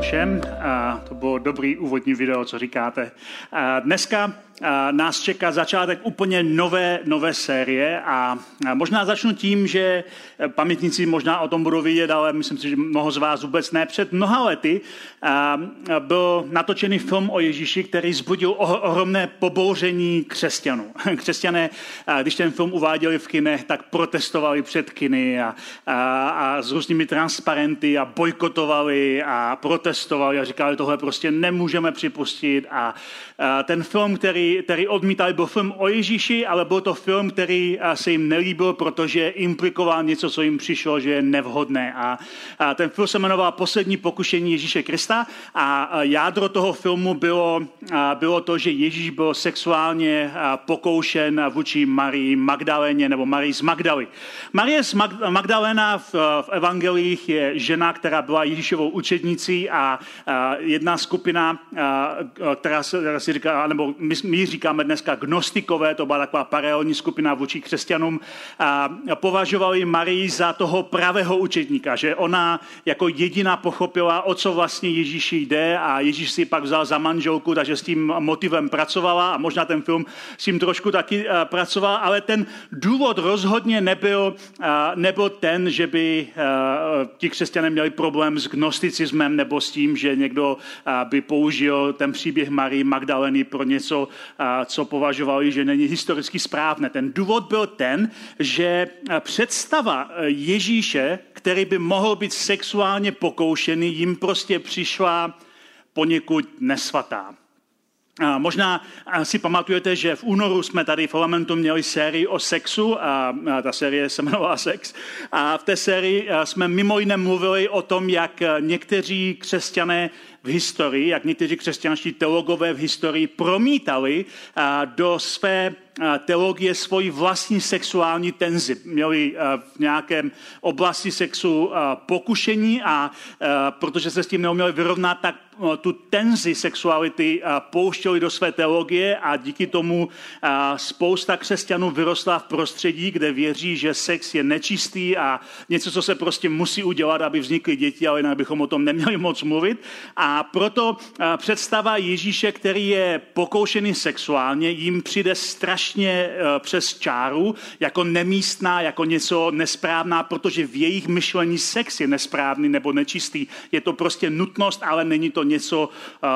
Vám všem. A to bylo dobrý úvodní video, co říkáte. Dneska nás čeká začátek úplně nové, nové série a možná začnu tím, že pamětníci možná o tom budou vědět, ale myslím si, že mnoho z vás vůbec ne. Před mnoha lety byl natočený film o Ježíši, který zbudil ohromné pobouření křesťanů. Křesťané, když ten film uváděli v kinech, tak protestovali před kiny a, a, a s různými transparenty a bojkotovali a protestovali a říkali, tohle prostě nemůžeme připustit. A, a ten film, který který, odmítali, byl film o Ježíši, ale byl to film, který se jim nelíbil, protože implikoval něco, co jim přišlo, že je nevhodné. A, a ten film se jmenoval Poslední pokušení Ježíše Krista a jádro toho filmu bylo, bylo to, že Ježíš byl sexuálně pokoušen vůči Marii Magdaléně nebo Marii z Magdaly. Marie z Magdalena v, v evangelích je žena, která byla Ježíšovou učednicí a, a jedna skupina, a, která se, která si říká, nebo my, my říkáme dneska gnostikové, to byla taková paralelní skupina vůči křesťanům, a považovali Marii za toho pravého učedníka, že ona jako jediná pochopila, o co vlastně Ježíši jde a Ježíš si pak vzal za manželku, takže s tím motivem pracovala a možná ten film s tím trošku taky pracoval, ale ten důvod rozhodně nebyl, nebyl ten, že by ti křesťané měli problém s gnosticismem nebo s tím, že někdo by použil ten příběh Marie Magdaleny pro něco co považovali, že není historicky správné. Ten důvod byl ten, že představa Ježíše, který by mohl být sexuálně pokoušený, jim prostě přišla poněkud nesvatá. Možná si pamatujete, že v únoru jsme tady v Elementu měli sérii o sexu a ta série se jmenovala Sex. A v té sérii jsme mimo jiné mluvili o tom, jak někteří křesťané v historii, jak někteří křesťanští teologové v historii promítali do své teologie svoji vlastní sexuální tenzi. Měli v nějakém oblasti sexu pokušení a protože se s tím neuměli vyrovnat, tak tu tenzi sexuality pouštěli do své teologie a díky tomu spousta křesťanů vyrostla v prostředí, kde věří, že sex je nečistý a něco, co se prostě musí udělat, aby vznikly děti, ale jinak bychom o tom neměli moc mluvit. A a proto představa Ježíše, který je pokoušený sexuálně, jim přijde strašně e, přes čáru, jako nemístná, jako něco nesprávná, protože v jejich myšlení sex je nesprávný nebo nečistý. Je to prostě nutnost, ale není to něco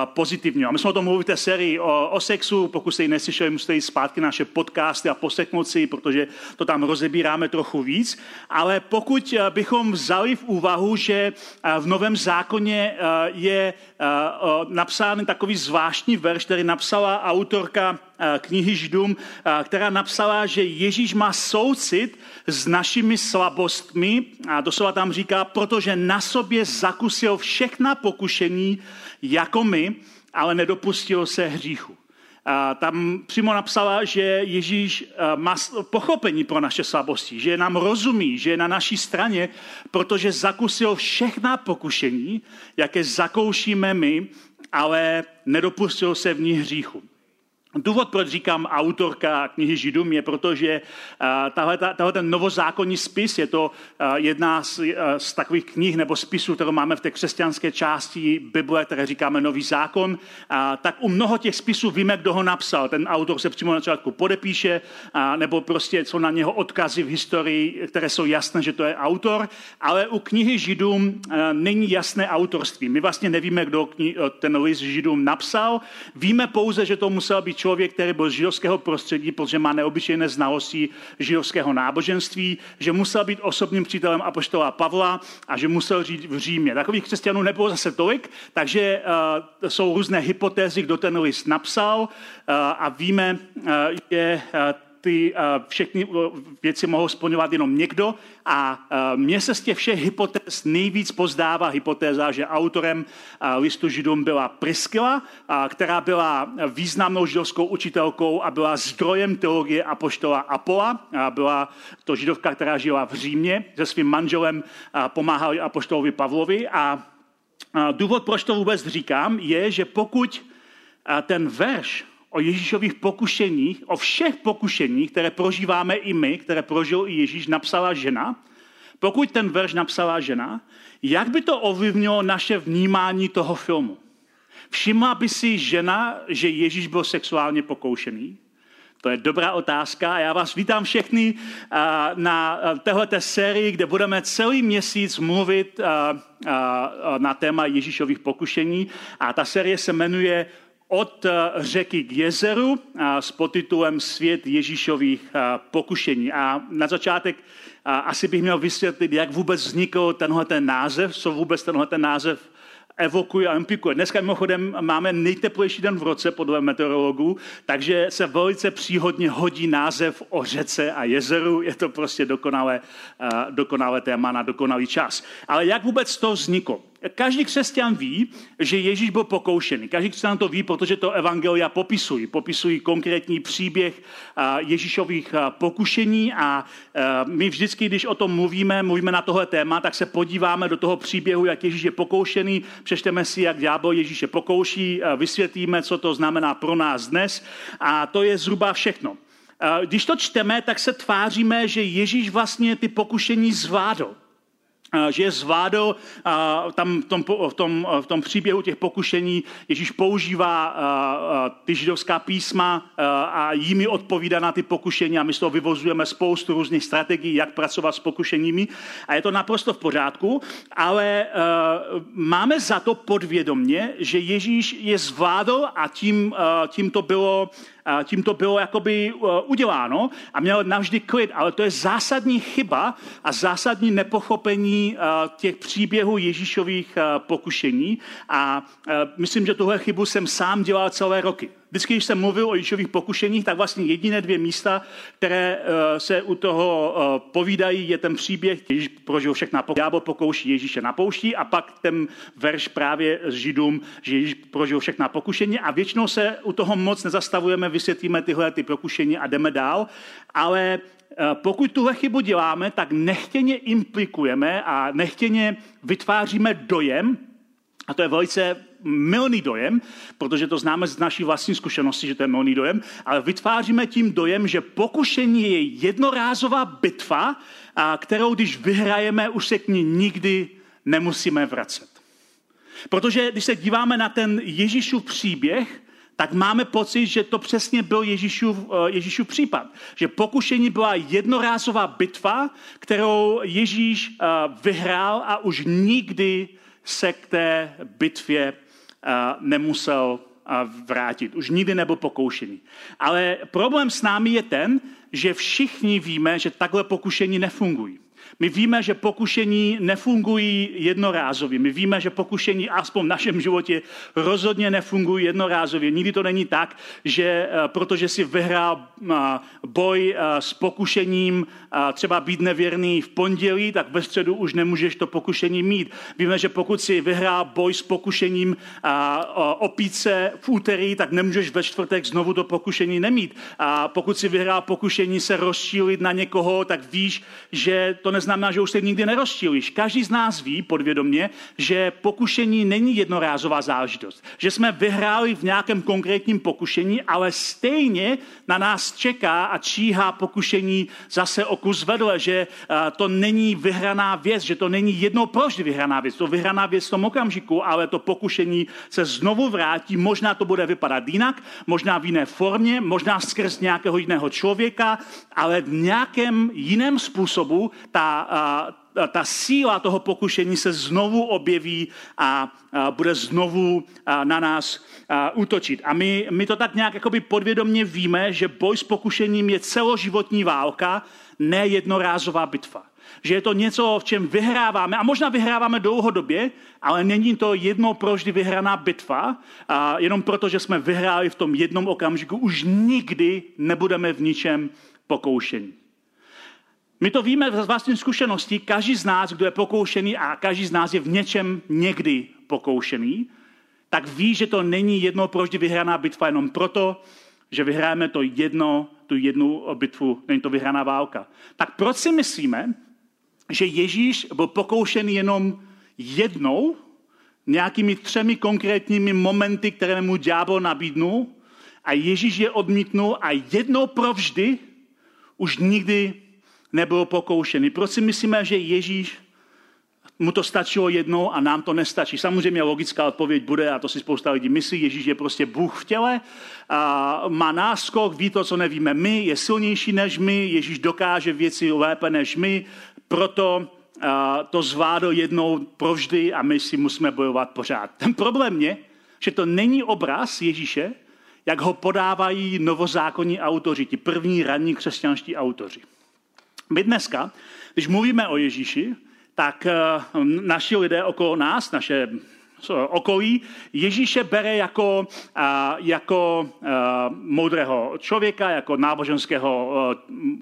pozitivního. A my jsme o tom mluvili té sérii o, o sexu, pokud jste ji neslyšeli, musíte jít zpátky naše podcasty a poseknout si, protože to tam rozebíráme trochu víc. Ale pokud e, bychom vzali v úvahu, že e, v Novém zákoně je napsán takový zvláštní verš, který napsala autorka eh, knihy Židům, eh, která napsala, že Ježíš má soucit s našimi slabostmi. A doslova tam říká, protože na sobě zakusil všechna pokušení jako my, ale nedopustil se hříchu tam přímo napsala, že Ježíš eh, má pochopení pro naše slabosti, že nám rozumí, že je na naší straně, protože zakusil všechna pokušení, jaké zakoušíme my, ale nedopustil se v nich hříchu. Důvod, proč říkám autorka knihy Židům, je proto, že eh, tahle, ten novozákonní spis je to eh, jedna z, eh, z takových knih nebo spisů, kterou máme v té křesťanské části Bible, které říkáme Nový zákon. Tak u mnoho těch spisů víme, kdo ho napsal. Ten autor se přímo na začátku podepíše, nebo prostě jsou na něho odkazy v historii, které jsou jasné, že to je autor, ale u knihy Židům není jasné autorství. My vlastně nevíme, kdo ten list Židům napsal. Víme pouze, že to musel být člověk, který byl z židovského prostředí, protože má neobyčejné znalosti židovského náboženství, že musel být osobním přítelem apoštola Pavla a že musel žít v Římě. Takových křesťanů nebylo zase tolik, takže uh, jsou různé hypotézy, kdo ten list napsal uh, a víme, uh, že ty všechny věci mohou splňovat jenom někdo a mně se z těch všech hypotéz nejvíc pozdává hypotéza, že autorem listu židům byla Priskila, která byla významnou židovskou učitelkou a byla zdrojem teologie apoštola Apola. Byla to židovka, která žila v Římě, se svým manželem pomáhali apoštolovi Pavlovi a důvod, proč to vůbec říkám, je, že pokud ten verš o Ježíšových pokušeních, o všech pokušeních, které prožíváme i my, které prožil i Ježíš, napsala žena, pokud ten verš napsala žena, jak by to ovlivnilo naše vnímání toho filmu? Všimla by si žena, že Ježíš byl sexuálně pokoušený? To je dobrá otázka a já vás vítám všechny na této sérii, kde budeme celý měsíc mluvit na téma Ježíšových pokušení. A ta série se jmenuje od řeky k jezeru s podtitulem Svět Ježíšových pokušení. A na začátek asi bych měl vysvětlit, jak vůbec vznikl tenhle ten název, co vůbec tenhle ten název evokuje a implikuje. Dneska mimochodem máme nejteplejší den v roce podle meteorologů, takže se velice příhodně hodí název o řece a jezeru. Je to prostě dokonalé, dokonalé téma na dokonalý čas. Ale jak vůbec to vzniklo? Každý křesťan ví, že Ježíš byl pokoušený. Každý křesťan to ví, protože to evangelia popisují. Popisují konkrétní příběh Ježíšových pokušení a my vždycky, když o tom mluvíme, mluvíme na tohle téma, tak se podíváme do toho příběhu, jak Ježíš je pokoušený, přečteme si, jak ďábel Ježíše pokouší, vysvětlíme, co to znamená pro nás dnes a to je zhruba všechno. Když to čteme, tak se tváříme, že Ježíš vlastně ty pokušení zvládl že je zvládl tam v tom, v, tom, v tom příběhu těch pokušení. Ježíš používá ty židovská písma a jimi odpovídá na ty pokušení a my z toho vyvozujeme spoustu různých strategií, jak pracovat s pokušeními a je to naprosto v pořádku, ale máme za to podvědomně, že Ježíš je zvládl a tím, tím to bylo tím to bylo jakoby uh, uděláno a měl navždy klid, ale to je zásadní chyba a zásadní nepochopení uh, těch příběhů Ježíšových uh, pokušení a myslím, že tuhle chybu jsem sám dělal celé roky. Vždycky, když jsem mluvil o Ježíšových pokušeních, tak vlastně jediné dvě místa, které se u toho povídají, je ten příběh, Ježíš prožil všechna pokušení, ďábel pokouší Ježíše na pouští a pak ten verš právě s Židům, že Ježíš prožil všechna pokušení. A většinou se u toho moc nezastavujeme, vysvětlíme tyhle ty pokušení a jdeme dál, ale pokud tuhle chybu děláme, tak nechtěně implikujeme a nechtěně vytváříme dojem, a to je velice milný dojem, protože to známe z naší vlastní zkušenosti, že to je milný dojem, ale vytváříme tím dojem, že pokušení je jednorázová bitva, kterou když vyhrajeme, už se k ní nikdy nemusíme vracet. Protože když se díváme na ten Ježíšův příběh, tak máme pocit, že to přesně byl Ježíšův, eh, Ježíšův případ. Že pokušení byla jednorázová bitva, kterou Ježíš eh, vyhrál a už nikdy se k té bitvě nemusel vrátit. Už nikdy nebyl pokoušený. Ale problém s námi je ten, že všichni víme, že takhle pokušení nefungují. My víme, že pokušení nefungují jednorázově. My víme, že pokušení aspoň v našem životě rozhodně nefungují jednorázově. Nikdy to není tak, že eh, protože si vyhrál eh, boj eh, s pokušením třeba být nevěrný v pondělí, tak ve středu už nemůžeš to pokušení mít. Víme, že pokud si vyhrál boj s pokušením opít se v úterý, tak nemůžeš ve čtvrtek znovu to pokušení nemít. A pokud si vyhrál pokušení se rozšílit na někoho, tak víš, že to neznamená, že už se nikdy nerozčílíš. Každý z nás ví podvědomě, že pokušení není jednorázová záležitost. Že jsme vyhráli v nějakém konkrétním pokušení, ale stejně na nás čeká a číhá pokušení zase o kus vedle, že to není vyhraná věc, že to není jednou proždy vyhraná věc. To vyhraná věc v tom okamžiku, ale to pokušení se znovu vrátí. Možná to bude vypadat jinak, možná v jiné formě, možná skrz nějakého jiného člověka, ale v nějakém jiném způsobu ta ta, ta síla toho pokušení se znovu objeví a, bude znovu na nás útočit. A my, my to tak nějak jakoby podvědomně víme, že boj s pokušením je celoživotní válka, ne jednorázová bitva. Že je to něco, v čem vyhráváme, a možná vyhráváme dlouhodobě, ale není to jedno proždy vyhraná bitva, a jenom proto, že jsme vyhráli v tom jednom okamžiku, už nikdy nebudeme v ničem pokoušení. My to víme z vlastní zkušenosti, každý z nás, kdo je pokoušený a každý z nás je v něčem někdy pokoušený, tak ví, že to není jedno proždy vyhraná bitva jenom proto, že vyhráme to jedno, tu jednu bitvu, není to vyhraná válka. Tak proč si myslíme, že Ježíš byl pokoušený jenom jednou, nějakými třemi konkrétními momenty, které mu ďábel nabídnul a Ježíš je odmítnul a jednou provždy už nikdy nebyl pokoušený. Proč si myslíme, že Ježíš mu to stačilo jednou a nám to nestačí. Samozřejmě logická odpověď bude, a to si spousta lidí myslí, Ježíš je prostě Bůh v těle, a má náskok, ví to, co nevíme my, je silnější než my, Ježíš dokáže věci lépe než my, proto to zvládl jednou provždy a my si musíme bojovat pořád. Ten problém je, že to není obraz Ježíše, jak ho podávají novozákonní autoři, ti první ranní křesťanští autoři. My dneska, když mluvíme o Ježíši, tak eh, naši lidé okolo nás, naše okolí, Ježíše bere jako, eh, jako eh, moudrého člověka, jako náboženského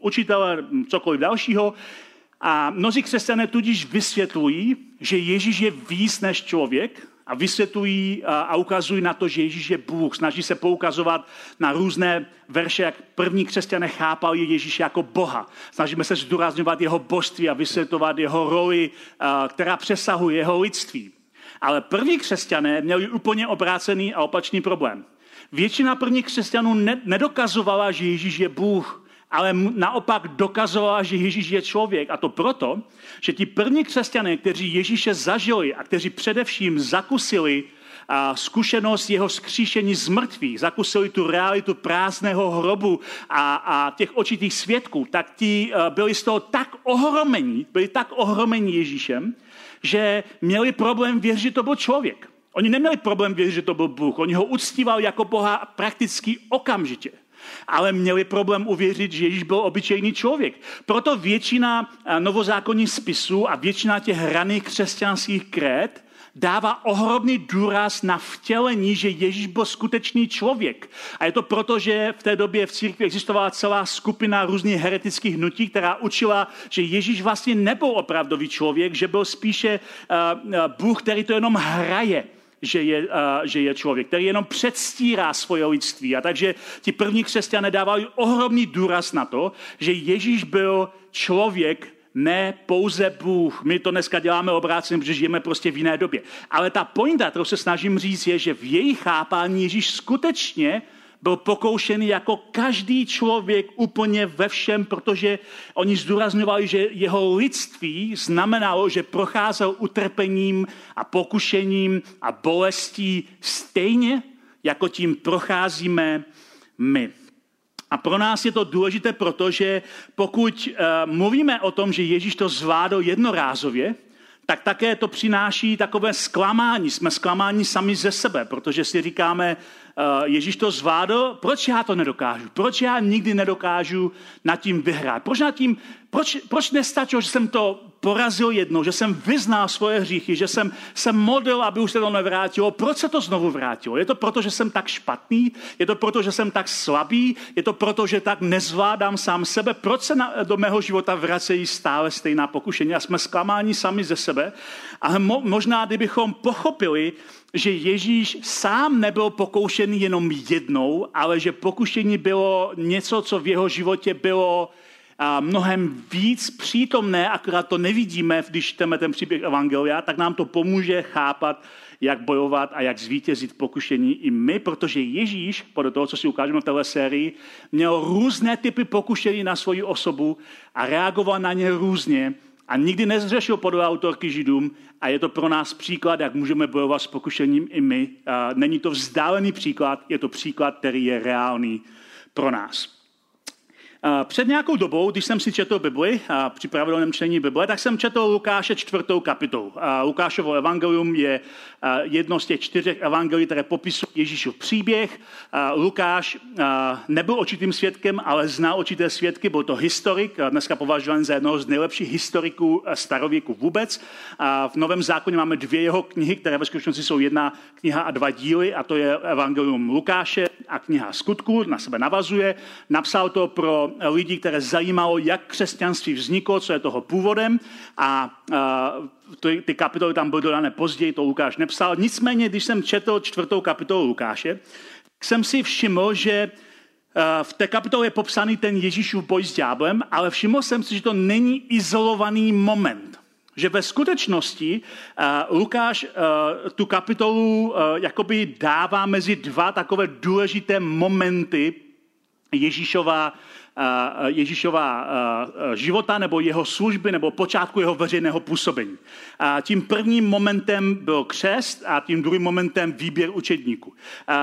učitele, cokoliv dalšího. A mnozí křesťané tudíž vysvětlují, že Ježíš je víc než člověk, a vysvětlují a ukazují na to, že Ježíš je Bůh. Snaží se poukazovat na různé verše, jak první křesťané chápali Ježíše jako Boha. Snažíme se zdůrazňovat jeho božství a vysvětlovat jeho roli, která přesahuje jeho lidství. Ale první křesťané měli úplně obrácený a opačný problém. Většina prvních křesťanů nedokazovala, že Ježíš je Bůh ale naopak dokazovala, že Ježíš je člověk. A to proto, že ti první křesťané, kteří Ježíše zažili a kteří především zakusili a zkušenost jeho skříšení z mrtvých, zakusili tu realitu prázdného hrobu a, a těch očitých svědků, tak ti byli z toho tak ohromení, byli tak ohromení Ježíšem, že měli problém věřit, že to byl člověk. Oni neměli problém věřit, že to byl Bůh. Oni ho uctívali jako Boha prakticky okamžitě ale měli problém uvěřit, že Ježíš byl obyčejný člověk. Proto většina eh, novozákonních spisů a většina těch raných křesťanských krét dává ohromný důraz na vtělení, že Ježíš byl skutečný člověk. A je to proto, že v té době v církvi existovala celá skupina různých heretických hnutí, která učila, že Ježíš vlastně nebyl opravdový člověk, že byl spíše uh, Bůh, který to jenom hraje že je, uh, že je člověk, který jenom předstírá svoje lidství. A takže ti první křesťané dávali ohromný důraz na to, že Ježíš byl člověk, ne pouze Bůh. My to dneska děláme obráceně, protože žijeme prostě v jiné době. Ale ta pointa, kterou se snažím říct, je, že v jejich chápání Ježíš skutečně byl pokoušený jako každý člověk úplně ve všem, protože oni zdůrazňovali, že jeho lidství znamenalo, že procházel utrpením a pokušením a bolestí stejně, jako tím procházíme my. A pro nás je to důležité, protože pokud uh, mluvíme o tom, že Ježíš to zvládl jednorázově, tak také to přináší takové zklamání. Jsme zklamáni sami ze sebe, protože si říkáme, Eh, Ježíš to zvládl, proč já to nedokážu? Proč já nikdy nedokážu nad tím vyhrát? Proč, nad tím, proč, proč nestačilo, že jsem to porazil jednou, že jsem vyznal svoje hříchy, že jsem se modlil, aby už se to nevrátilo. Proč se to znovu vrátilo? Je to proto, že jsem tak špatný? Je to proto, že jsem tak slabý? Je to proto, že tak nezvládám sám sebe? Proč se na, do mého života vracejí stále stejná pokušení? A jsme zklamáni sami ze sebe. A mo, možná, kdybychom pochopili, že Ježíš sám nebyl pokoušený jenom jednou, ale že pokušení bylo něco, co v jeho životě bylo mnohem víc přítomné, akorát to nevidíme, když čteme ten příběh Evangelia, tak nám to pomůže chápat, jak bojovat a jak zvítězit pokušení i my, protože Ježíš, podle toho, co si ukážeme v této sérii, měl různé typy pokušení na svoji osobu a reagoval na ně různě a nikdy nezřešil podle autorky Židům a je to pro nás příklad, jak můžeme bojovat s pokušením i my. Není to vzdálený příklad, je to příklad, který je reálný pro nás. Před nějakou dobou, když jsem si četl Bibli a při pravidelném čtení Bible, tak jsem četl Lukáše čtvrtou kapitolu. Lukášovo evangelium je jedno z těch čtyřech evangelií, které popisují Ježíšův příběh. Lukáš nebyl očitým svědkem, ale znal očité svědky, byl to historik, dneska považován za jednoho z nejlepších historiků starověku vůbec. V Novém zákoně máme dvě jeho knihy, které ve skutečnosti jsou jedna kniha a dva díly, a to je evangelium Lukáše a kniha Skutku, na sebe navazuje. Napsal to pro lidí, které zajímalo, jak křesťanství vzniklo, co je toho původem a ty, ty kapitoly tam byly dodané později, to Lukáš nepsal. Nicméně, když jsem četl čtvrtou kapitolu Lukáše, jsem si všiml, že v té kapitole je popsaný ten Ježíšův boj s ďáblem, ale všiml jsem si, že to není izolovaný moment. Že ve skutečnosti uh, Lukáš uh, tu kapitolu uh, jakoby dává mezi dva takové důležité momenty Ježíšova, Ježíšova života nebo jeho služby nebo počátku jeho veřejného působení. Uh, tím prvním momentem byl křest a tím druhým momentem výběr učedníků. Uh,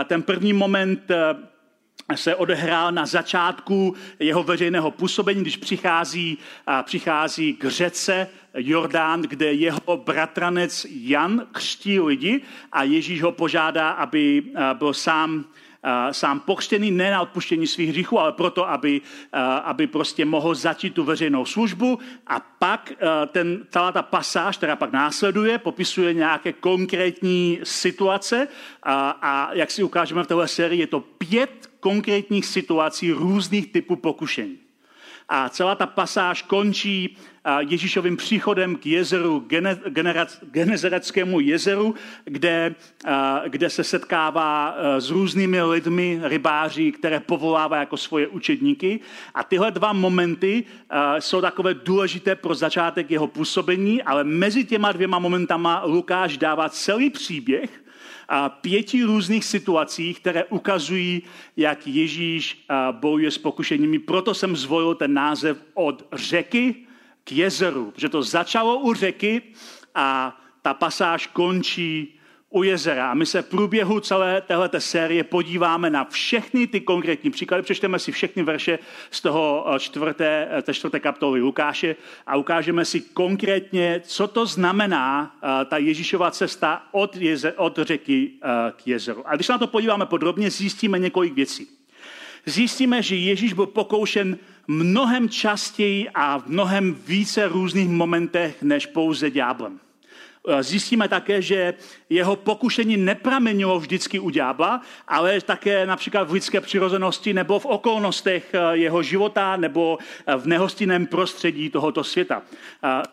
ten první moment uh, se odehrál na začátku jeho veřejného působení, když přichází, přichází k řece Jordán, kde jeho bratranec Jan křtí lidi a Ježíš ho požádá, aby byl sám sám pokřtěný ne na odpuštění svých hříchů, ale proto, aby, aby prostě mohl začít tu veřejnou službu a pak ten, celá ta pasáž, která pak následuje, popisuje nějaké konkrétní situace a, a jak si ukážeme v téhle sérii, je to pět konkrétních situací různých typů pokušení. A celá ta pasáž končí Ježíšovým příchodem k jezeru, Genezareckému jezeru, kde, kde se setkává s různými lidmi, rybáři, které povolává jako svoje učedníky. A tyhle dva momenty jsou takové důležité pro začátek jeho působení, ale mezi těma dvěma momentama Lukáš dává celý příběh, a pěti různých situacích, které ukazují, jak Ježíš bojuje s pokušeními. Proto jsem zvolil ten název od řeky k jezeru, protože to začalo u řeky a ta pasáž končí u jezera. A my se v průběhu celé této série podíváme na všechny ty konkrétní příklady. Přečteme si všechny verše z toho eh, čtvrté, eh, té čtvrté kapitoly Lukáše a ukážeme si konkrétně, co to znamená eh, ta Ježíšova cesta od, jezer, od řeky k jezeru. A když se na to podíváme podrobně, zjistíme několik věcí. Zjistíme, že Ježíš byl pokoušen mnohem častěji a v mnohem více různých momentech než pouze ďáblem. Eh, zjistíme také, že jeho pokušení nepramenilo vždycky u ďábla, ale také například v lidské přirozenosti nebo v okolnostech eh, jeho života nebo eh, v nehostinném prostředí tohoto světa.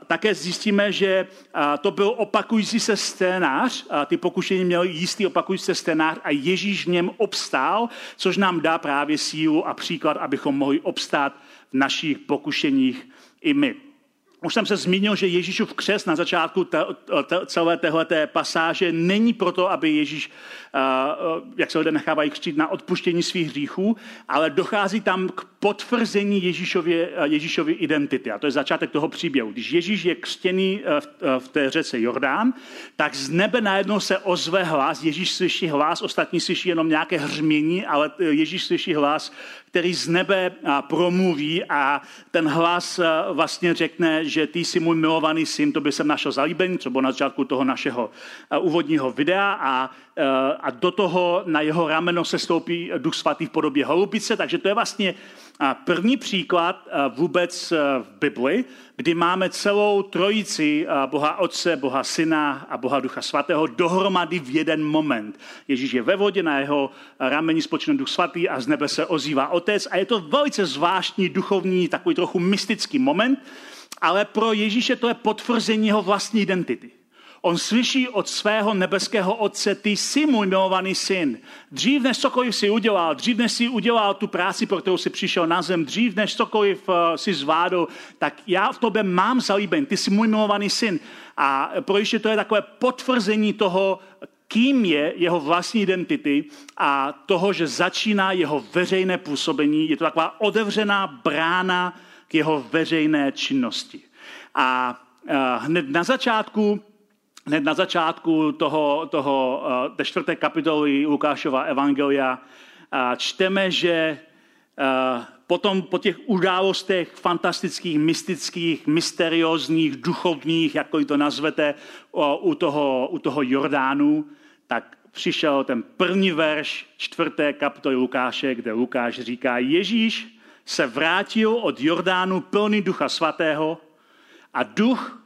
Také zjistíme, že to byl opakující se scénář, ty pokušení měly jistý opakující se scénář a Ježíš v něm obstál, což nám dá právě sílu a příklad, abychom mohli obstát v našich pokušeních i my. Už jsem se zmínil, že Ježíšův křest na začátku te, te, celé téhleté pasáže není proto, aby Ježíš, uh, jak se lidé nechávají křtít, na odpuštění svých hříchů, ale dochází tam k potvrzení Ježíšově, Ježíšově identity. A to je začátek toho příběhu. Když Ježíš je křtěný v, v té řece Jordán, tak z nebe najednou se ozve hlas, Ježíš slyší hlas, ostatní slyší jenom nějaké hřmění, ale Ježíš slyší hlas, který z nebe promluví a ten hlas vlastně řekne, že ty jsi můj milovaný syn, to by jsem našel zalíbení, třeba na začátku toho našeho úvodního videa a, a do toho na jeho rameno se stoupí duch svatý v podobě holubice, takže to je vlastně první příklad vůbec v Bibli, kdy máme celou trojici Boha Otce, Boha Syna a Boha Ducha Svatého dohromady v jeden moment. Ježíš je ve vodě, na jeho rameni spočne Duch Svatý a z nebe se ozývá Otec a je to velice zvláštní duchovní, takový trochu mystický moment, ale pro Ježíše to je potvrzení jeho vlastní identity. On slyší od svého nebeského otce, ty jsi můj milovaný syn. Dřív než cokoliv si udělal, dřív než si udělal tu práci, pro kterou si přišel na zem, dřív než cokoliv uh, si zvládl, tak já v tobě mám zalíben, ty jsi můj milovaný syn. A pro Ježíše to je takové potvrzení toho, kým je jeho vlastní identity a toho, že začíná jeho veřejné působení. Je to taková otevřená brána k jeho veřejné činnosti. A hned na začátku hned na začátku toho, toho, té čtvrté kapitoly Lukášova evangelia čteme, že potom po těch událostech fantastických, mystických, mysteriózních, duchovních, jako to nazvete, u toho, u toho Jordánu, tak přišel ten první verš čtvrté kapitoly Lukáše, kde Lukáš říká, Ježíš se vrátil od Jordánu plný ducha svatého a duch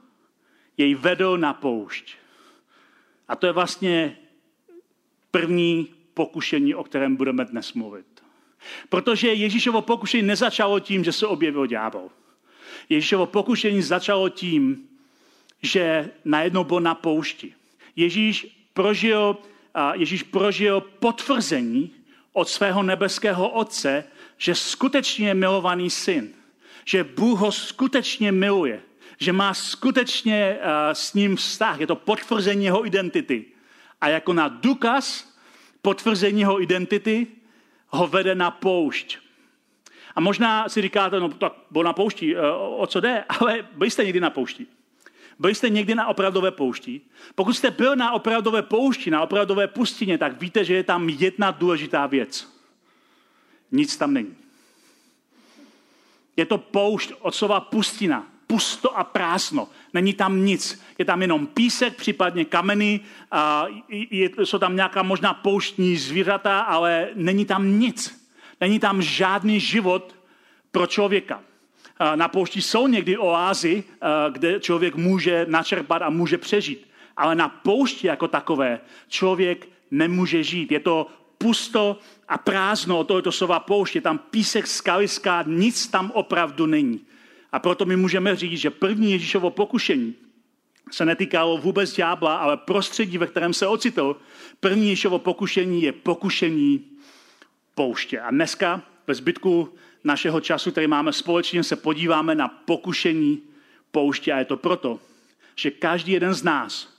jej vedl na poušť. A to je vlastně první pokušení, o kterém budeme dnes mluvit. Protože Ježíšovo pokušení nezačalo tím, že se objevil ďábel. Ježíšovo pokušení začalo tím, že najednou byl na poušti. Ježíš prožil, Ježíš prožil potvrzení od svého nebeského otce, že skutečně je milovaný syn. Že Bůh ho skutečně miluje. Že má skutečně s ním vztah. Je to potvrzení jeho identity. A jako na důkaz potvrzení jeho identity ho vede na poušť. A možná si říkáte, no tak byl na poušti, e, o co jde, ale byli jste někdy na poušti. Byli jste někdy na opravdové poušti? Pokud jste byl na opravdové poušti, na opravdové pustině, tak víte, že je tam jedna důležitá věc. Nic tam není. Je to poušť od slova pustina. Pusto a prázdno. Není tam nic. Je tam jenom písek, případně kameny, a je, jsou tam nějaká možná pouštní zvířata, ale není tam nic. Není tam žádný život pro člověka. Na poušti jsou někdy oázy, kde člověk může načerpat a může přežít. Ale na poušti jako takové člověk nemůže žít. Je to pusto a prázdno, to je to slova poušť, je tam písek, skaliska, nic tam opravdu není. A proto my můžeme říct, že první Ježíšovo pokušení se netýkalo vůbec ďábla, ale prostředí, ve kterém se ocitl. První Ježíšovo pokušení je pokušení pouště. A dneska ve zbytku našeho času, který máme společně, se podíváme na pokušení pouště. A je to proto, že každý jeden z nás,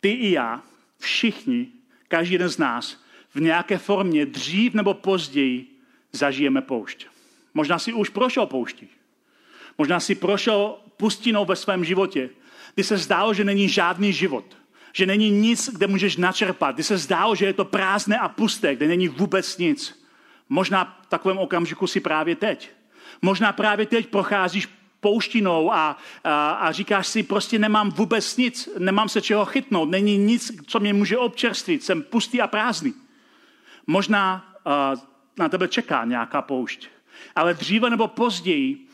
ty i já, všichni, každý jeden z nás v nějaké formě dřív nebo později zažijeme poušť. Možná si už prošel pouští. Možná si prošel pustinou ve svém životě, kdy se zdálo, že není žádný život, že není nic, kde můžeš načerpat, kdy se zdálo, že je to prázdné a pusté, kde není vůbec nic. Možná v takovém okamžiku si právě teď. Možná právě teď procházíš pouštinou a, a, a říkáš si, prostě nemám vůbec nic, nemám se čeho chytnout, není nic, co mě může občerstvit, jsem pustý a prázdný. Možná uh, na tebe čeká nějaká poušť, ale dříve nebo později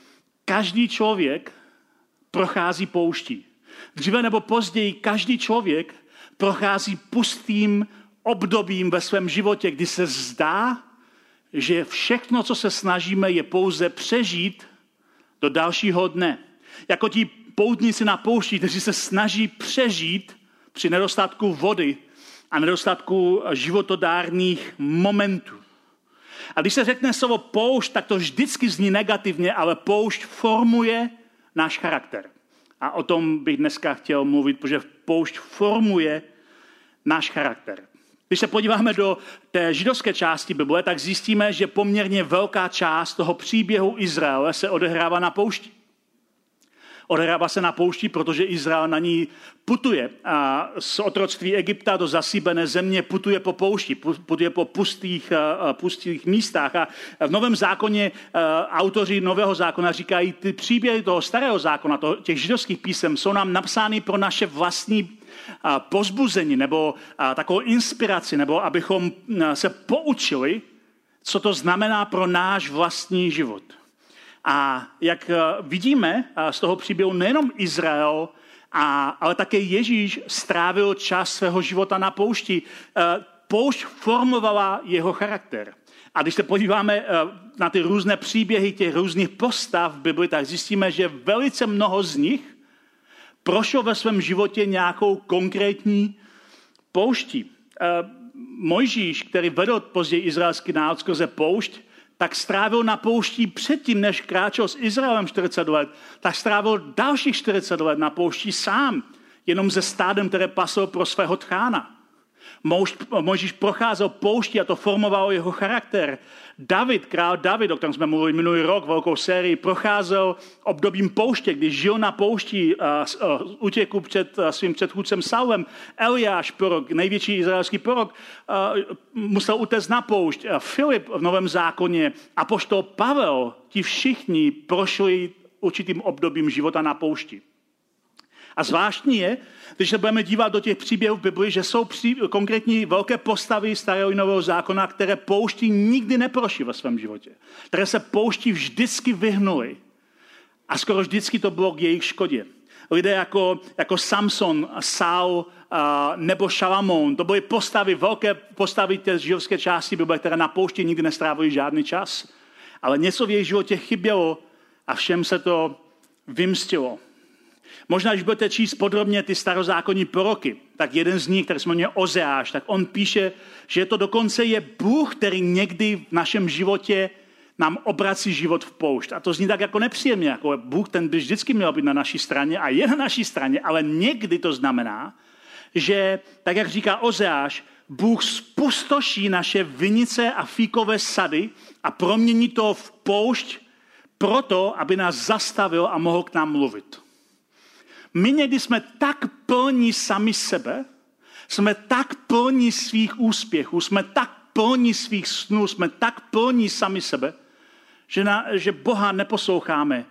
každý člověk prochází pouští. Dříve nebo později každý člověk prochází pustým obdobím ve svém životě, kdy se zdá, že všechno, co se snažíme, je pouze přežít do dalšího dne. Jako ti poutníci na poušti, kteří se snaží přežít při nedostatku vody a nedostatku životodárných momentů. A když se řekne slovo poušť, tak to vždycky zní negativně, ale poušť formuje náš charakter. A o tom bych dneska chtěl mluvit, protože poušť formuje náš charakter. Když se podíváme do té židovské části Bible, tak zjistíme, že poměrně velká část toho příběhu Izraele se odehrává na poušti. Odehrává se na poušti, protože Izrael na ní putuje. A z otroctví Egypta do zasíbené země putuje po poušti, putuje po pustých, pustých místách. A v Novém zákoně autoři Nového zákona říkají, ty příběhy toho starého zákona, těch židovských písem, jsou nám napsány pro naše vlastní pozbuzení nebo takovou inspiraci, nebo abychom se poučili, co to znamená pro náš vlastní život. A jak vidíme z toho příběhu, nejenom Izrael, a, ale také Ježíš strávil čas svého života na poušti. Poušť formovala jeho charakter. A když se podíváme na ty různé příběhy těch různých postav v Bibli, tak zjistíme, že velice mnoho z nich prošel ve svém životě nějakou konkrétní pouští. Eh, Mojžíš, který vedl později izraelský národ skrze poušť, tak strávil na pouští předtím, než kráčel s Izraelem 40 let, tak strávil dalších 40 let na pouští sám, jenom ze stádem, které pasl pro svého tchána. Možíš procházel pouští a to formovalo jeho charakter. David, král David, o kterém jsme mluvili minulý rok, velkou sérii, procházel obdobím pouště, když žil na poušti a, a utěku před a, svým předchůdcem Saulem. Eliáš, prorok, největší izraelský prorok, a, musel utéct na poušť. A Filip v Novém zákoně, apoštol Pavel, ti všichni prošli určitým obdobím života na poušti. A zvláštní je, když se budeme dívat do těch příběhů v Bibli, že jsou pří, konkrétní velké postavy starého i nového zákona, které pouští nikdy neprošly ve svém životě. Které se pouští vždycky vyhnuli. A skoro vždycky to bylo k jejich škodě. Lidé jako, jako Samson, Saul, nebo Šalamón. To byly postavy, velké postavy té židovské části Bible, které na poušti nikdy nestrávili žádný čas. Ale něco v jejich životě chybělo a všem se to vymstilo. Možná, když budete číst podrobně ty starozákonní proroky, tak jeden z nich, který se jmenuje Ozeáš, tak on píše, že to dokonce je Bůh, který někdy v našem životě nám obrací život v poušť. A to zní tak jako nepříjemně, jako Bůh ten by vždycky měl být na naší straně a je na naší straně, ale někdy to znamená, že, tak jak říká Ozeáš, Bůh spustoší naše vinice a fíkové sady a promění to v poušť proto, aby nás zastavil a mohl k nám mluvit. My někdy jsme tak plní sami sebe, jsme tak plní svých úspěchů, jsme tak plní svých snů, jsme tak plní sami sebe, že, na, že Boha neposloucháme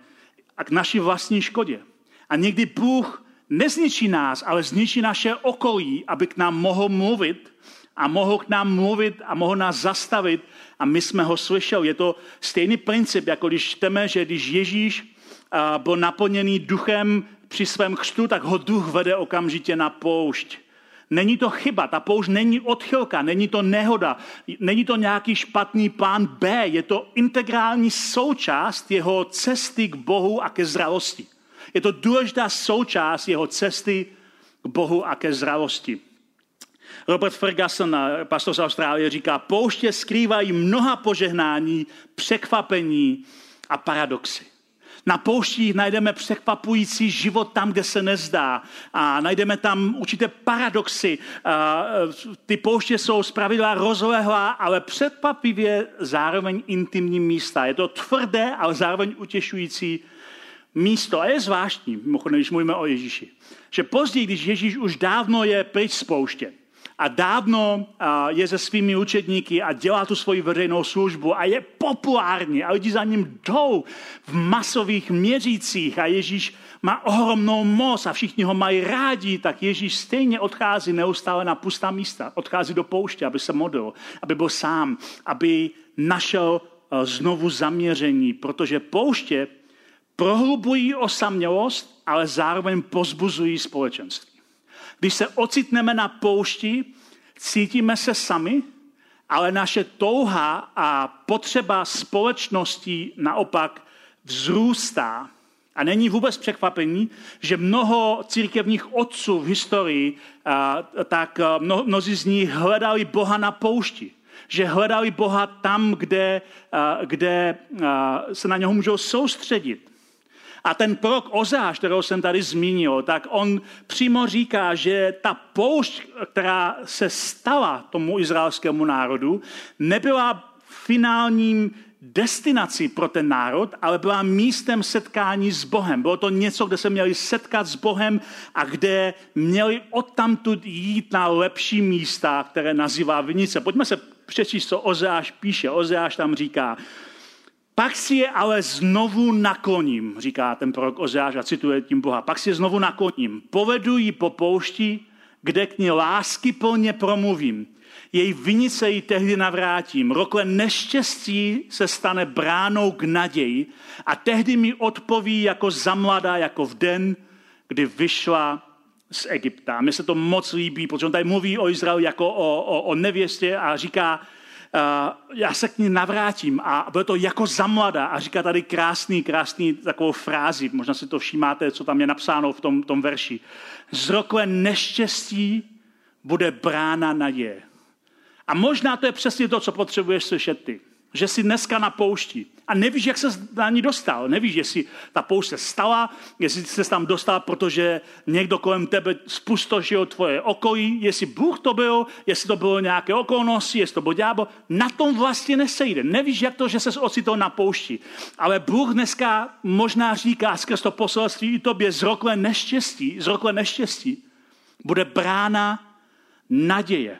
a k naší vlastní škodě. A někdy Bůh nezničí nás, ale zničí naše okolí, aby k nám mohl mluvit a mohl k nám mluvit a mohl nás zastavit a my jsme ho slyšeli. Je to stejný princip, jako když čteme, že když Ježíš byl naplněný duchem při svém křtu, tak ho duch vede okamžitě na poušť. Není to chyba, ta poušť není odchylka, není to nehoda, není to nějaký špatný plán B, je to integrální součást jeho cesty k Bohu a ke zralosti. Je to důležitá součást jeho cesty k Bohu a ke zralosti. Robert Ferguson, pastor z Austrálie, říká, pouště skrývají mnoha požehnání, překvapení a paradoxy. Na pouštích najdeme překvapující život tam, kde se nezdá. A najdeme tam určité paradoxy. Ty pouště jsou zpravidla rozlehlá, ale překvapivě zároveň intimní místa. Je to tvrdé, ale zároveň utěšující místo. A je zvláštní, mimochodem, když mluvíme o Ježíši, že později, když Ježíš už dávno je pryč z pouště, a dávno je se svými učedníky a dělá tu svoji veřejnou službu a je populární a lidi za ním jdou v masových měřících a Ježíš má ohromnou moc a všichni ho mají rádi, tak Ježíš stejně odchází neustále na pustá místa. Odchází do pouště, aby se modlil, aby byl sám, aby našel e, znovu zaměření, protože pouště prohlubují osamělost, ale zároveň pozbuzují společenství. Když se ocitneme na poušti, cítíme se sami, ale naše touha a potřeba společnosti naopak vzrůstá. A není vůbec překvapení, že mnoho církevních otců v historii, tak mno, mnozí z nich hledali Boha na poušti. Že hledali Boha tam, kde, kde se na něho můžou soustředit. A ten prorok Ozáš, kterého jsem tady zmínil, tak on přímo říká, že ta poušť, která se stala tomu izraelskému národu, nebyla finálním destinací pro ten národ, ale byla místem setkání s Bohem. Bylo to něco, kde se měli setkat s Bohem a kde měli odtamtud jít na lepší místa, které nazývá vinice. Pojďme se přečíst, co Ozeáš píše. Ozeáš tam říká, pak si je ale znovu nakloním, říká ten prorok Ozeáš a cituje tím Boha. Pak si je znovu nakloním. Povedu ji po poušti, kde k ní lásky plně promluvím. Její vinice ji tehdy navrátím. Rokle neštěstí se stane bránou k naději a tehdy mi odpoví jako zamladá, jako v den, kdy vyšla z Egypta. Mně se to moc líbí, protože on tady mluví o Izraeli jako o, o, o nevěstě a říká, já se k ní navrátím a bylo to jako za mladá a říká tady krásný, krásný takovou frázi, možná si to všímáte, co tam je napsáno v tom, tom verši. Zrokle neštěstí bude brána naděje. A možná to je přesně to, co potřebuješ slyšet ty že jsi dneska na poušti a nevíš, jak se na ní dostal. Nevíš, jestli ta poušť se stala, jestli se tam dostal, protože někdo kolem tebe spustošil tvoje okolí, jestli Bůh to byl, jestli to bylo nějaké okolnosti, jestli to byl ďábel. Na tom vlastně nesejde. Nevíš, jak to, že se ocitl na poušti. Ale Bůh dneska možná říká skrz to poselství i tobě zrokle neštěstí, zrokle neštěstí bude brána naděje.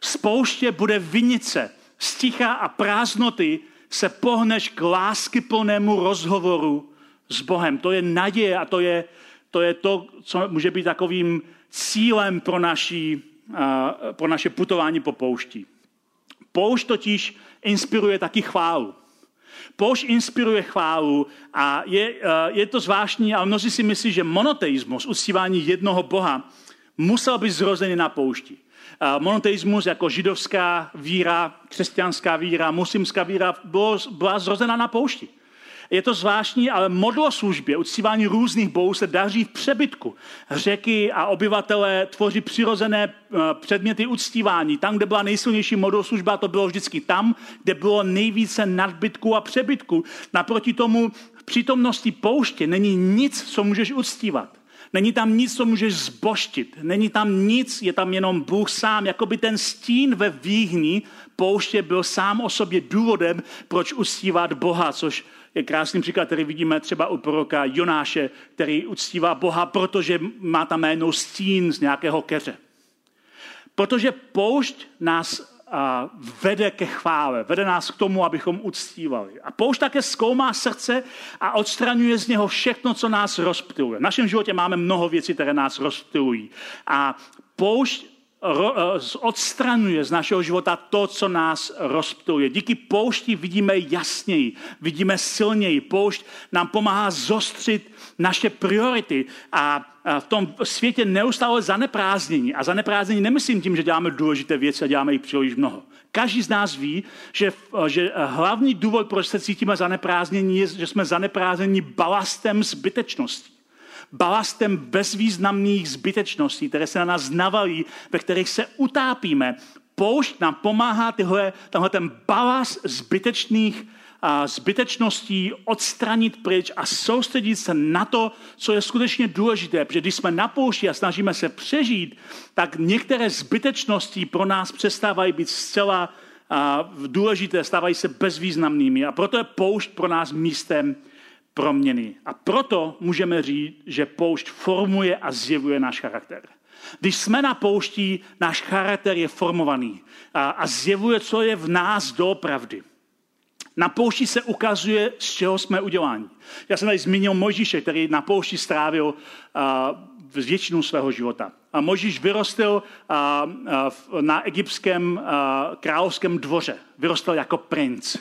Z pouště bude vinice, z ticha a prázdnoty se pohneš k lásky plnému rozhovoru s Bohem. To je naděje a to je, to je to, co může být takovým cílem pro, naší, pro naše putování po poušti. Poušť totiž inspiruje taky chválu. Poušť inspiruje chválu a je, je to zvláštní, ale mnozí si myslí, že monoteismus, uctívání jednoho Boha, musel být zrozený na poušti. Monoteismus jako židovská víra, křesťanská víra, muslimská víra byla zrozena na poušti. Je to zvláštní, ale modloslužbě, uctívání různých bohů se daří v přebytku. Řeky a obyvatelé tvoří přirozené eh, předměty uctívání. Tam, kde byla nejsilnější modloslužba, to bylo vždycky tam, kde bylo nejvíce nadbytku a přebytku. Naproti tomu v přítomnosti pouště není nic, co můžeš uctívat. Není tam nic, co můžeš zboštit. Není tam nic, je tam jenom Bůh sám. Jakoby ten stín ve výhni pouště byl sám o sobě důvodem, proč uctívat Boha, což je krásný příklad, který vidíme třeba u proroka Jonáše, který uctívá Boha, protože má tam jméno stín z nějakého keře. Protože poušť nás vede ke chvále, vede nás k tomu, abychom uctívali. A poušť také zkoumá srdce a odstraňuje z něho všechno, co nás rozptiluje. V našem životě máme mnoho věcí, které nás rozptilují. A poušť Eh, odstraňuje z našeho života to, co nás rozptuje. Díky poušti vidíme jasněji, vidíme silněji. Poušť nám pomáhá zostřit naše priority a v tom světě neustále zaneprázdnění. A zaneprázdnění nemyslím tím, že děláme důležité věci a děláme jich příliš mnoho. Každý z nás ví, že, že hlavní důvod, proč se cítíme zaneprázdnění, je, že jsme zaneprázdnění balastem zbytečnosti balastem bezvýznamných zbytečností, které se na nás navalí, ve kterých se utápíme. Poušť nám pomáhá tyhle, tenhle ten balast zbytečných zbytečností odstranit pryč a soustředit se na to, co je skutečně důležité. Protože když jsme na poušti a snažíme se přežít, tak některé zbytečnosti pro nás přestávají být zcela důležité, stávají se bezvýznamnými. A proto je poušť pro nás místem proměny. A proto můžeme říct, že poušť formuje a zjevuje náš charakter. Když jsme na poušti, náš charakter je formovaný a, a zjevuje, co je v nás doopravdy. Na poušti se ukazuje, z čeho jsme uděláni. Já jsem tady zmínil Mojžíše, který na poušti strávil uh, většinu svého života. A Mojžíš vyrostl uh, uh, na egyptském uh, královském dvoře. Vyrostl jako princ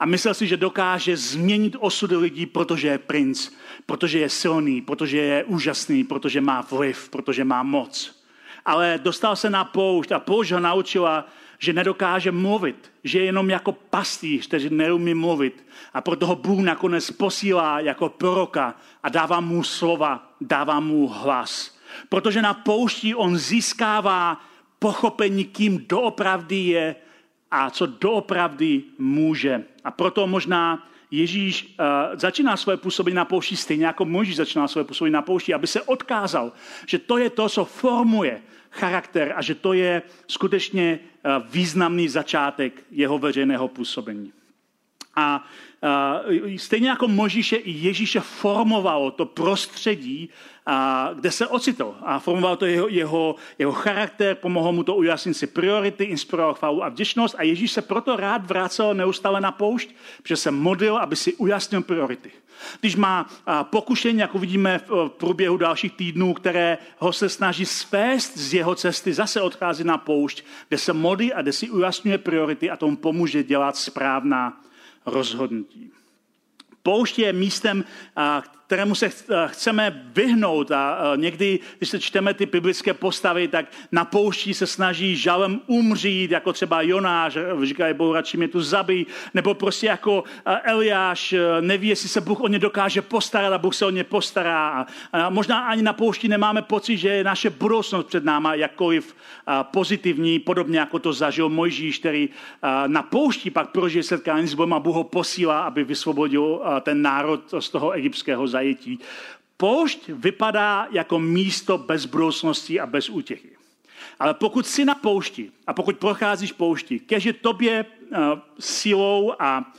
a myslel si, že dokáže změnit osudy lidí, protože je princ, protože je silný, protože je úžasný, protože má vliv, protože má moc. Ale dostal se na poušť a poušť ho naučila, že nedokáže mluvit, že je jenom jako pastýř, který neumí mluvit. A proto ho Bůh nakonec posílá jako proroka a dává mu slova, dává mu hlas. Protože na poušti on získává pochopení, kým doopravdy je a co doopravdy může. A proto možná Ježíš uh, začíná své působení na poušti stejně jako Mojžíš začíná své působení na poušti, aby se odkázal, že to je to, co formuje charakter a že to je skutečně uh, významný začátek jeho veřejného působení. A stejně jako Možíše i Ježíše formovalo to prostředí, kde se ocitl. A formoval to jeho, jeho, jeho charakter, pomohlo mu to ujasnit si priority, inspiroval chválu a vděčnost a Ježíš se proto rád vracel neustále na poušť, protože se modlil, aby si ujasnil priority. Když má pokušení, jako vidíme v průběhu dalších týdnů, které ho se snaží svést z jeho cesty, zase odchází na poušť, kde se modlí a kde si ujasňuje priority a tomu pomůže dělat správná rozhodnutí. Poušť je místem, kterému se chceme vyhnout. A někdy, když se čteme ty biblické postavy, tak na poušti se snaží žalem umřít, jako třeba Jonáš, říkají, Bohu radši mě tu zabij, nebo prostě jako Eliáš neví, jestli se Bůh o ně dokáže postarat a Bůh se o ně postará. A možná ani na poušti nemáme pocit, že je naše budoucnost před náma jakkoliv pozitivní, podobně jako to zažil Mojžíš, který na poušti pak prožije setkání s Bohem a Bůh ho posílá, aby vysvobodil ten národ z toho egyptského zajetí. Poušť vypadá jako místo bez budoucnosti a bez útěchy. Ale pokud jsi na poušti a pokud procházíš poušti, kež je tobě uh, silou a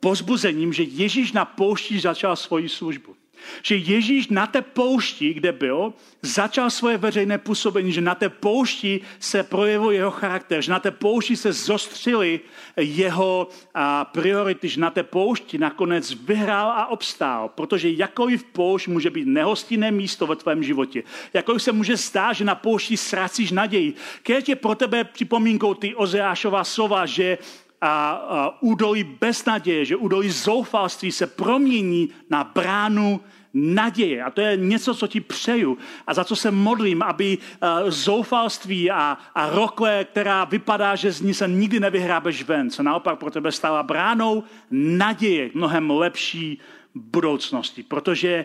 pozbuzením, že Ježíš na poušti začal svoji službu. Že Ježíš na té poušti, kde byl, začal svoje veřejné působení, že na té poušti se projevil jeho charakter, že na té poušti se zostřily jeho a, priority, že na té poušti nakonec vyhrál a obstál, protože jakoliv poušť může být nehostinné místo ve tvém životě. Jakoliv se může stát, že na poušti ztrácíš naději. Keď je pro tebe připomínkou ty Ozeášová slova, že a, a údolí beznaděje, že údolí zoufalství se promění na bránu naděje. A to je něco, co ti přeju a za co se modlím, aby uh, zoufalství a, a rokle, která vypadá, že z ní se nikdy nevyhrábeš ven, se naopak pro tebe stala bránou naděje mnohem lepší budoucnosti. Protože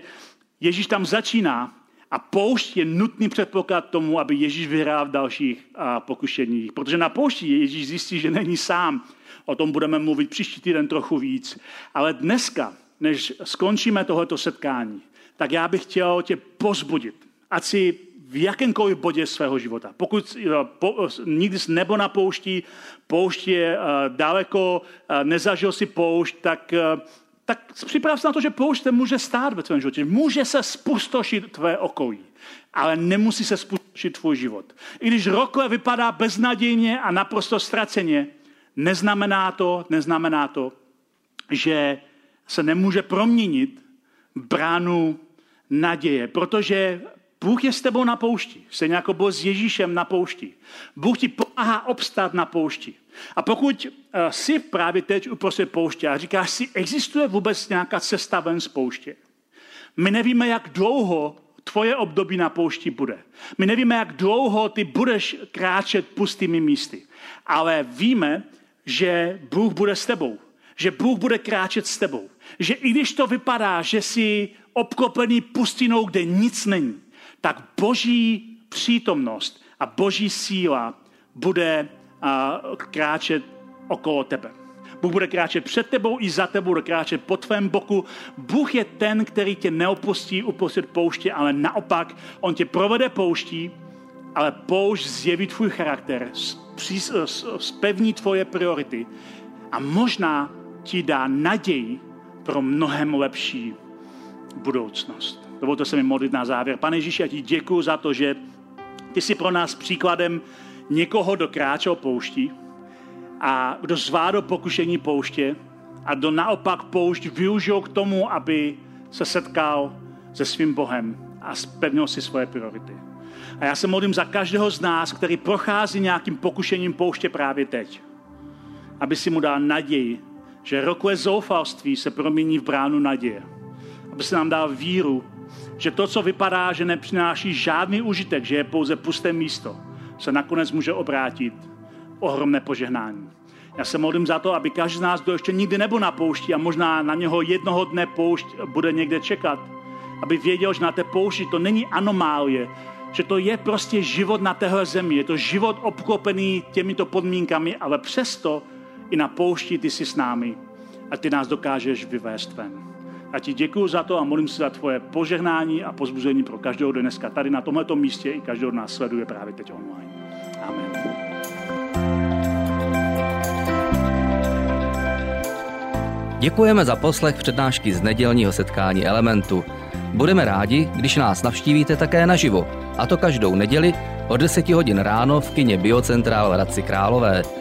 Ježíš tam začíná a poušť je nutný předpoklad tomu, aby Ježíš vyhrál v dalších pokušeních. Protože na poušti Ježíš zjistí, že není sám. O tom budeme mluvit příští týden trochu víc. Ale dneska, než skončíme tohoto setkání, tak já bych chtěl tě pozbudit, ať si v jakémkoliv bodě svého života. Pokud po, nikdy jsi nebo na poušti, poušť je uh, daleko, uh, nezažil si poušť, tak uh, tak připrav se na to, že poušť se může stát ve tvém životě. Může se spustošit tvé okolí, ale nemusí se spustošit tvůj život. I když rokle vypadá beznadějně a naprosto ztraceně, neznamená to, neznamená to, že se nemůže proměnit bránu naděje, protože Bůh je s tebou na poušti, stejně jako byl s Ježíšem na poušti. Bůh ti pomáhá obstát na poušti. A pokud uh, jsi právě teď uprostřed pouště a říkáš si, existuje vůbec nějaká cesta ven z pouště, my nevíme, jak dlouho tvoje období na poušti bude. My nevíme, jak dlouho ty budeš kráčet pustými místy. Ale víme, že Bůh bude s tebou. Že Bůh bude kráčet s tebou. Že i když to vypadá, že jsi obklopený pustinou, kde nic není, tak boží přítomnost a boží síla bude kráčet okolo tebe. Bůh bude kráčet před tebou i za tebou, bude kráčet po tvém boku. Bůh je ten, který tě neopustí uprostřed pouště, ale naopak, on tě provede pouští, ale poušť zjeví tvůj charakter, spevní tvoje priority a možná ti dá naději pro mnohem lepší budoucnost. Dovolte se mi modlit na závěr. Pane Ježíši, já ti děkuji za to, že ty jsi pro nás příkladem někoho, kdo kráčel pouští a kdo zvládl pokušení pouště a kdo naopak poušť využil k tomu, aby se setkal se svým Bohem a spevnil si svoje priority. A já se modlím za každého z nás, který prochází nějakým pokušením pouště právě teď. Aby si mu dal naději, že rokové zoufalství se promění v bránu naděje. Aby se nám dal víru, že to, co vypadá, že nepřináší žádný užitek, že je pouze pusté místo, se nakonec může obrátit ohromné požehnání. Já se modlím za to, aby každý z nás, kdo ještě nikdy nebyl na poušti a možná na něho jednoho dne poušť bude někde čekat, aby věděl, že na té poušti to není anomálie, že to je prostě život na téhle zemi, je to život obklopený těmito podmínkami, ale přesto i na poušti ty jsi s námi a ty nás dokážeš vyvést ven. Já ti děkuji za to a modlím se za tvoje požehnání a pozbuzení pro každého dneska tady na tomto místě i každého nás sleduje právě teď online. Amen. Děkujeme za poslech přednášky z nedělního setkání Elementu. Budeme rádi, když nás navštívíte také naživo, a to každou neděli od 10 hodin ráno v kině Biocentrál v Hradci Králové.